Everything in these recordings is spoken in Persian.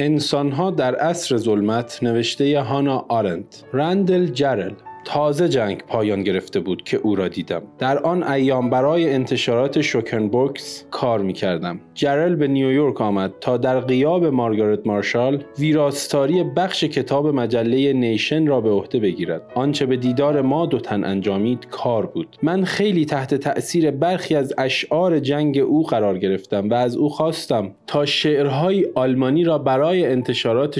انسانها در عصر ظلمت نوشته هانا آرنت رندل جرل. تازه جنگ پایان گرفته بود که او را دیدم. در آن ایام برای انتشارات بوکس کار می کردم جرل به نیویورک آمد تا در قیاب مارگارت مارشال ویراستاری بخش کتاب مجله نیشن را به عهده بگیرد. آنچه به دیدار ما دو تن انجامید کار بود. من خیلی تحت تأثیر برخی از اشعار جنگ او قرار گرفتم و از او خواستم تا شعرهای آلمانی را برای انتشارات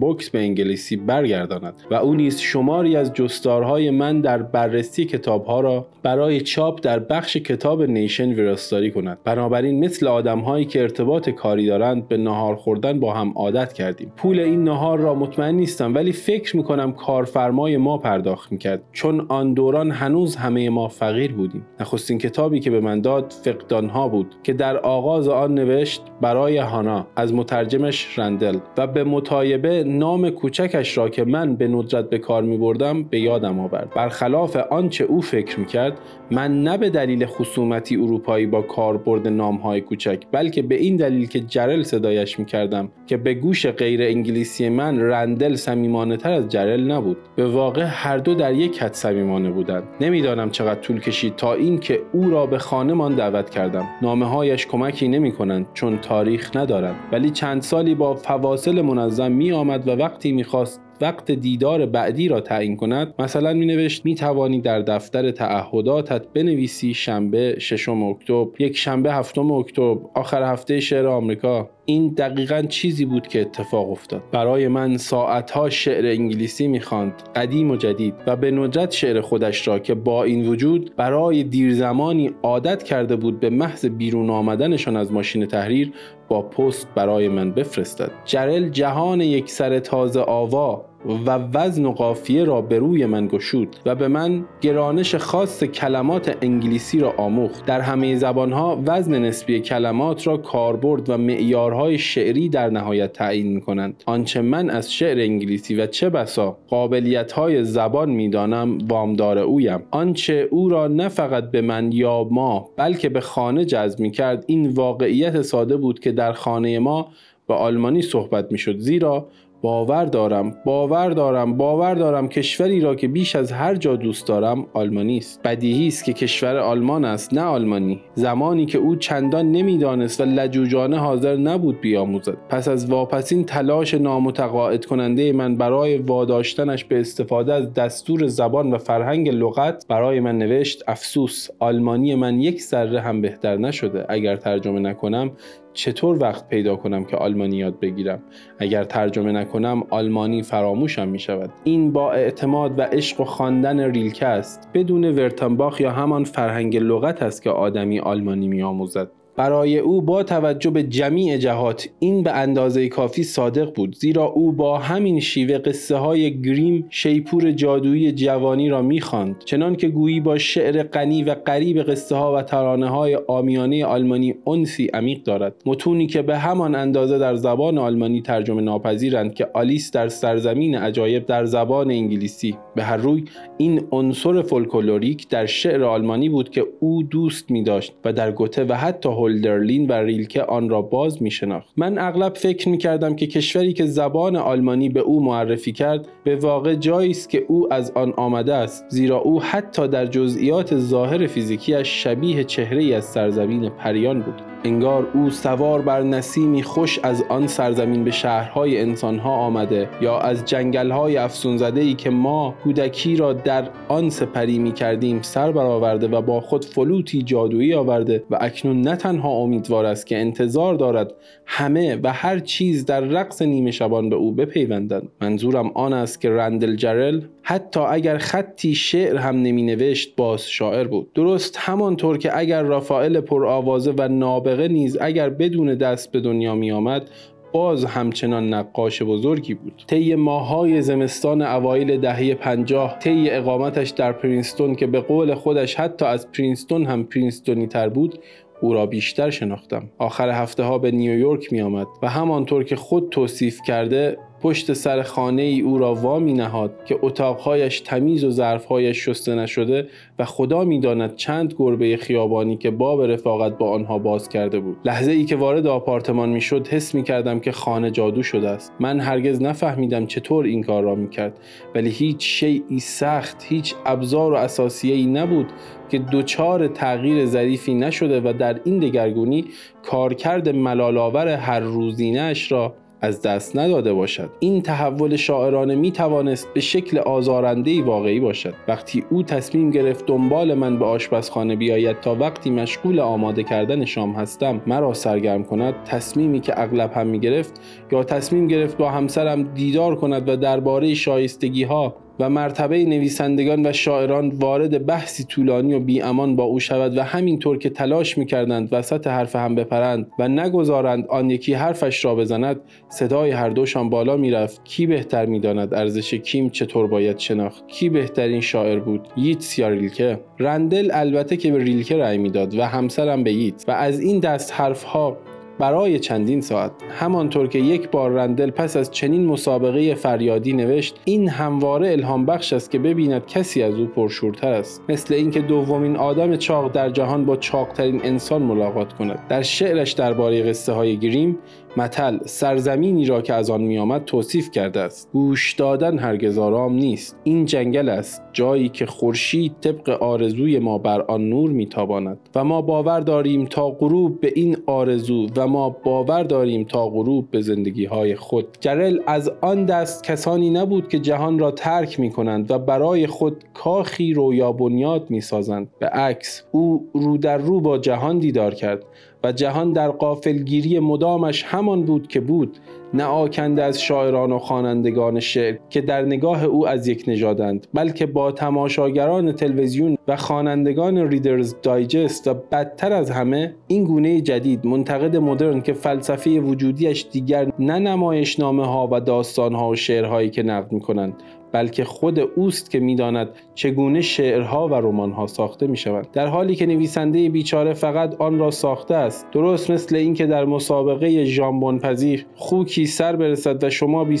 بوکس به انگلیسی برگرداند و او نیز شماری از جستار های من در بررسی کتاب ها را برای چاپ در بخش کتاب نیشن ویراستاری کند. بنابراین مثل آدم هایی که ارتباط کاری دارند به نهار خوردن با هم عادت کردیم. پول این نهار را مطمئن نیستم ولی فکر می‌کنم کارفرمای ما پرداخت می‌کرد. چون آن دوران هنوز همه ما فقیر بودیم. نخستین کتابی که به من داد فقدان ها بود که در آغاز آن نوشت برای هانا از مترجمش رندل. و به متایبه نام کوچکش را که من به ندرت به کار می بردم به یادم آورد. برخلاف آنچه او فکر می‌کرد من نه به دلیل خصومتی اروپایی با کاربرد نامهای کوچک بلکه به این دلیل که جرل صدایش می‌کردم که به گوش غیر انگلیسی من رندل صمیمانه تر از جرل نبود. به واقع هر دو در یک حد صمیمانه بودند. نمی‌دانم چقدر طول کشید تا اینکه او را به خانهمان دعوت کردم. نامه هایش کمکی نمی کنند چون تاریخ ندارند ولی چند سالی با فواصل منظم می آمد و وقتی می‌خواست وقت دیدار بعدی را تعیین کند مثلا می نوشت می توانی در دفتر تعهداتت بنویسی شنبه ششم اکتبر. یک شنبه هفتم اکتبر آخر هفته شعر آمریکا. این دقیقا چیزی بود که اتفاق افتاد. برای من ساعتها شعر انگلیسی می‌خواند قدیم و جدید و به ندرت شعر خودش را که با این وجود برای دیرزمانی عادت کرده بود به محض بیرون آمدنشان از ماشین تحریر با پست برای من بفرستد. جرل جهان یک سر تازه آوا و وزن و قافیه را به روی من گشود و به من گرانش خاص کلمات انگلیسی را آموخت. در همه زبانها وزن نسبی کلمات را کاربرد و معیارهای شعری در نهایت تعیین می کنند آنچه من از شعر انگلیسی و چه بسا قابلیتهای زبان می‌دانم وامدار اویم. آنچه او را نه فقط به من یا ما بلکه به خانه جذب می کرد این واقعیت ساده بود که در خانه ما به آلمانی صحبت می زیرا باور دارم باور دارم باور دارم کشوری را که بیش از هر جا دوست دارم آلمانی است. بدیهی است که کشور آلمان است نه آلمانی. زمانی که او چندان نمی‌دانست و لجوجانه حاضر نبود بیاموزد. پس از واپسین تلاش نامتقاعد کننده من برای واداشتنش به استفاده از دستور زبان و فرهنگ لغت برای من نوشت افسوس آلمانی من یک ذره هم بهتر نشده. اگر ترجمه نکنم چطور وقت پیدا کنم که آلمانی یاد بگیرم؟ اگر ترجمه نکنم آلمانی فراموشم می شود این با اعتماد و عشق و خواندن ریلکه است. بدون ورتنباخ یا همان فرهنگ لغت است که آدمی آلمانی می آموزد برای او با توجه به جمیع جهات این به اندازه کافی صادق بود زیرا او با همین شیوه قصه های گریم شیپور جادویی جوانی را می‌خواند. چنان که گویی با شعر غنی و قریب قصه ها و ترانه های آمیانه آلمانی انسی عمیق دارد. متونی که به همان اندازه در زبان آلمانی ترجمه ناپذیرند که آلیس در سرزمین عجایب در زبان انگلیسی. به هر روی این عنصر فولکلوریک در شعر آلمانی بود که او دوست می داشت و در گوته و حتی هولدرلین و ریلکه آن را باز می شناخت من اغلب فکر می کردم که کشوری که زبان آلمانی به او معرفی کرد به واقع جایی است که او از آن آمده است زیرا او حتی در جزئیات ظاهر فیزیکیش شبیه چهره از سرزمین پریان بود. انگار او سوار بر نسیمی خوش از آن سرزمین به شهرهای انسانها آمده یا از جنگلهای افسونزده ای که ما کودکی را در آن سپری می کردیم سر برآورده و با خود فلوتی جادویی آورده و اکنون نه تنها امیدوار است که انتظار دارد همه و هر چیز در رقص نیمه شبان به او بپیوندند. منظورم آن است که رندل جرل حتی اگر خطی شعر هم نمی نوشت باز شاعر بود. درست همانطور که اگر رافائل پرآوازه و نابغه نیز اگر بدون دست به دنیا می آمد باز همچنان نقاش بزرگی بود. طی ماهای زمستان اوایل دهه پنجاه طی اقامتش در پرینستون که به قول خودش حتی از پرینستون هم پرینستونی تر بود او را بیشتر شناختم. آخر هفته ها به نیویورک می آمد و همانطور که خود توصیف کرده پشت سر خانه ای او را وامی نهاد که اتاقهایش تمیز و ظرفهایش شسته نشده و خدا می‌داند چند گربه خیابانی که باب رفاقت با آنها باز کرده بود. لحظه ای که وارد آپارتمان می‌شد حس می کردم که خانه جادو شده است. من هرگز نفهمیدم چطور این کار را می کرد ولی هیچ شیعی سخت هیچ ابزار و اساسیه ای نبود که دوچار تغییر ظریفی نشده و در این دگرگونی کارکرد ملالآور هر روزینش را از دست نداده باشد. این تحول شاعرانه می توانست به شکل آزارنده واقعی باشد. وقتی او تصمیم گرفت دنبال من به آشپزخانه بیاید تا وقتی مشغول آماده کردن شام هستم مرا سرگرم کند تصمیمی که اغلب هم می گرفت یا تصمیم گرفت با همسرم دیدار کند و درباره شایستگی ها و مرتبه نویسندگان و شاعران وارد بحثی طولانی و بیامان با او شود و همینطور که تلاش می‌کردند وسط حرف هم بپرند و نگذارند آن یکی حرفش را بزند صدای هر دوشان بالا می‌رفت. کی بهتر می‌داند ارزش کیم چطور باید شناخت؟ کی بهترین شاعر بود؟ ییتس یا ریلکه. رندل البته که به ریلکه رأی می‌داد و همسرم به ییتس و از این دست حرفها برای چندین ساعت. همانطور که یک بار رندل پس از چنین مسابقه فریادی نوشت این همواره الهام بخش است که ببیند کسی از او پرشورتر است. مثل اینکه دومین آدم چاق در جهان با چاقترین انسان ملاقات کند. در شعرش درباره قصه های گریم متل سرزمینی را که از آن میآمد توصیف کرده است. گوش دادن هرگز آرام نیست. این جنگل است جایی که خورشید طبق آرزوی ما بر آن نور میتاباند و ما باور داریم تا غروب به این آرزو و ما باور داریم تا غروب به زندگی های خود. جرل از آن دست کسانی نبود که جهان را ترک می کنند و برای خود کاخی رویا بنیاد می سازند به عکس او رو در رو با جهان دیدار کرد و جهان در قافلگیری مدامش همان بود که بود. نه آکنده از شاعران و خوانندگان شعر که در نگاه او از یک نژادند بلکه با تماشاگران تلویزیون و خوانندگان ریدرز دایجست و بدتر از همه این گونه جدید منتقد مدرن که فلسفه وجودیش دیگر نه نمایشنامه ها و داستان ها و شعرهایی که نقد می کنند بلکه خود اوست که می‌داند چگونه شعرها و رمانها ساخته می شوند در حالی که نویسنده بیچاره فقط آن را ساخته است درست مثل اینکه در مسابقه ژامبون پذیر خوکی سر برسد و شما بی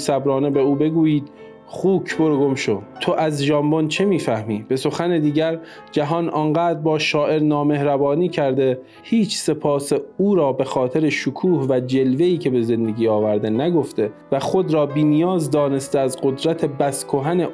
به او بگویید خوک برو گم شو. تو از ژامبون چه می‌فهمی؟ به سخن دیگر جهان آنقدر با شاعر نامهربانی کرده هیچ سپاس او را به خاطر شکوه و جلوه‌ای که به زندگی آورده نگفته و خود را بینیاز دانسته از قدرت بس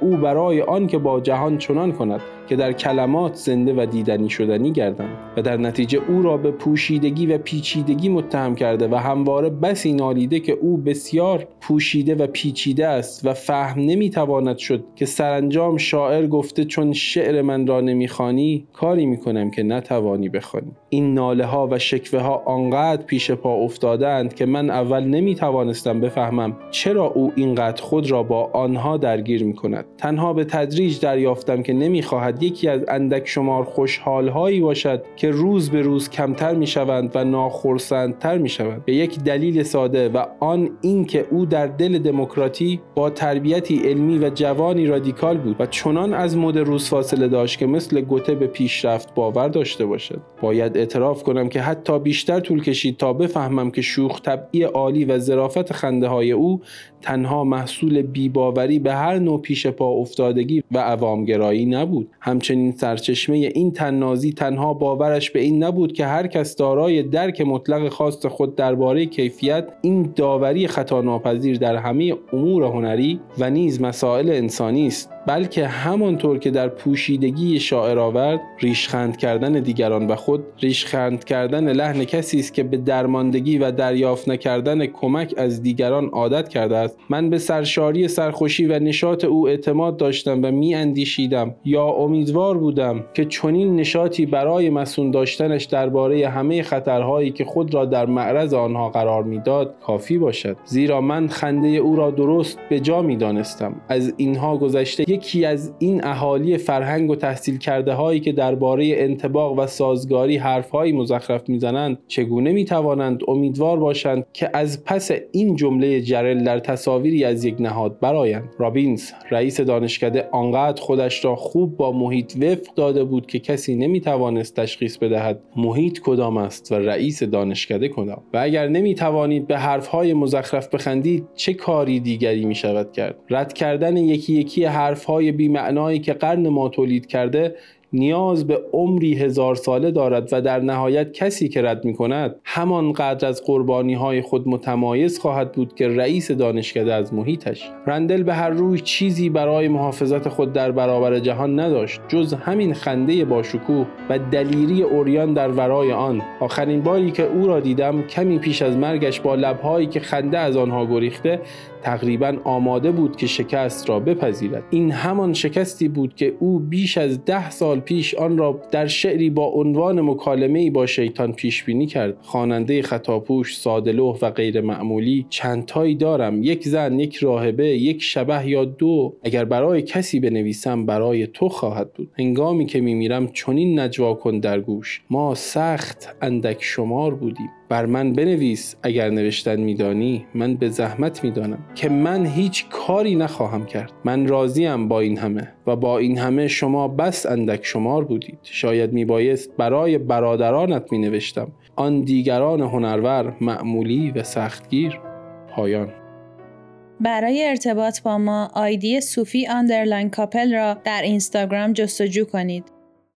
او برای آن که با جهان چنان کند. که در کلمات زنده و دیدنی شدنی گردند و در نتیجه او را به پوشیدگی و پیچیدگی متهم کرده و همواره بسی نالیده که او بسیار پوشیده و پیچیده است و فهم نمی‌تواند شد که سرانجام شاعر گفته چون شعر من را نمی‌خوانی کاری می‌کنم که نتوانی بخوانی. این ناله ها و شکوه ها آنقدر پیش پا افتادند که من اول نمی‌توانستم بفهمم چرا او اینقدر خود را با آنها درگیر می کند تنها به تدریج دریافتم که نمی‌خواهد یکی از اندک شمار خوشحال هایی باشد که روز به روز کمتر می شوند و ناخرسندتر می شوند به یک دلیل ساده و آن اینکه او در دل دموکراتی با تربیتی علمی و جوانی رادیکال بود و چنان از مد روز فاصله داشت که مثل گوته به پیشرفت باور داشته باشد. باید اعتراف کنم که حتی بیشتر طول کشید تا بفهمم که شوخ طبعی عالی و ظرافت خنده های او تنها محصول بیباوری به هر نوع پیش پا افتادگی و عوامگرایی نبود. همچنین سرچشمه این تننازی تنها باورش به این نبود که هر کس دارای درک مطلق خواست خود درباره کیفیت این داوری خطا ناپذیر در همه امور هنری و نیز مسائل انسانی است. بلکه همانطور که در پوشیدگی شاعر آورد ریشخند کردن دیگران و خود ریشخند کردن لحن کسی است که به درماندگی و دریافت نکردن کمک از دیگران عادت کرده است. من به سرشاری سرخوشی و نشاط او اعتماد داشتم و می اندیشیدم یا امیدوار بودم که چنین نشاطی برای مسون داشتنش درباره همه خطرهایی که خود را در معرض آنها قرار می‌داد کافی باشد. زیرا من خنده او را درست به جا می دانستم از اینها گذشته یکی از این اهالی فرهنگ و تحصیل کرده هایی که درباره انتباق و سازگاری حرفهایی مزخرف می‌زنند چگونه می‌توانند امیدوار باشند که از پس این جمله جرل در تصاویری از یک نهاد برایند رابینز رئیس دانشکده آنقدر خودش را خوب با محیط وفق داده بود که کسی نمی‌توانست تشخیص بدهد محیط کدام است و رئیس دانشکده کدام. و اگر نمی‌توانید به حرفهای مزخرف بخندید چه کاری دیگری می شود کرد؟ رد کردن یکی یکی حرفهای بیمعنایی که قرن ما تولید کرده نیاز به عمری هزار ساله دارد و در نهایت کسی که رد می کند همان قدر از قربانی های خود متمایز خواهد بود که رئیس دانشکده از محیطش. رندل به هر روی چیزی برای محافظت خود در برابر جهان نداشت جز همین خنده باشکوه و دلیری اوریان در ورای آن. آخرین باری که او را دیدم کمی پیش از مرگش با لبهایی که خنده از آنها گریخته تقریبا آماده بود که شکست را بپذیرد. این همان شکستی بود که او بیش از ده سال پیش آن را در شعری با عنوان مکالمه با شیطان پیش بینی کرد. خواننده خطاپوش سادلوه و غیر معمولی چندتایی دارم. یک زن یک راهبه یک شبه یا دو. اگر برای کسی بنویسم برای تو خواهد بود. هنگامی که میمیرم چنین نجوا کن در گوش. ما سخت اندک شمار بودیم. بر من بنویس اگر نوشتن میدانی من به زحمت می‌دانم که من هیچ کاری نخواهم کرد. من راضیم با این همه و با این همه شما بس اندک شمار بودید. شاید میبایست برای برادرانت می نوشتم آن دیگران هنرور معمولی و سختگیر. پایان. برای ارتباط با ما ID صوفی underline کاپل را در اینستاگرام جستجو کنید.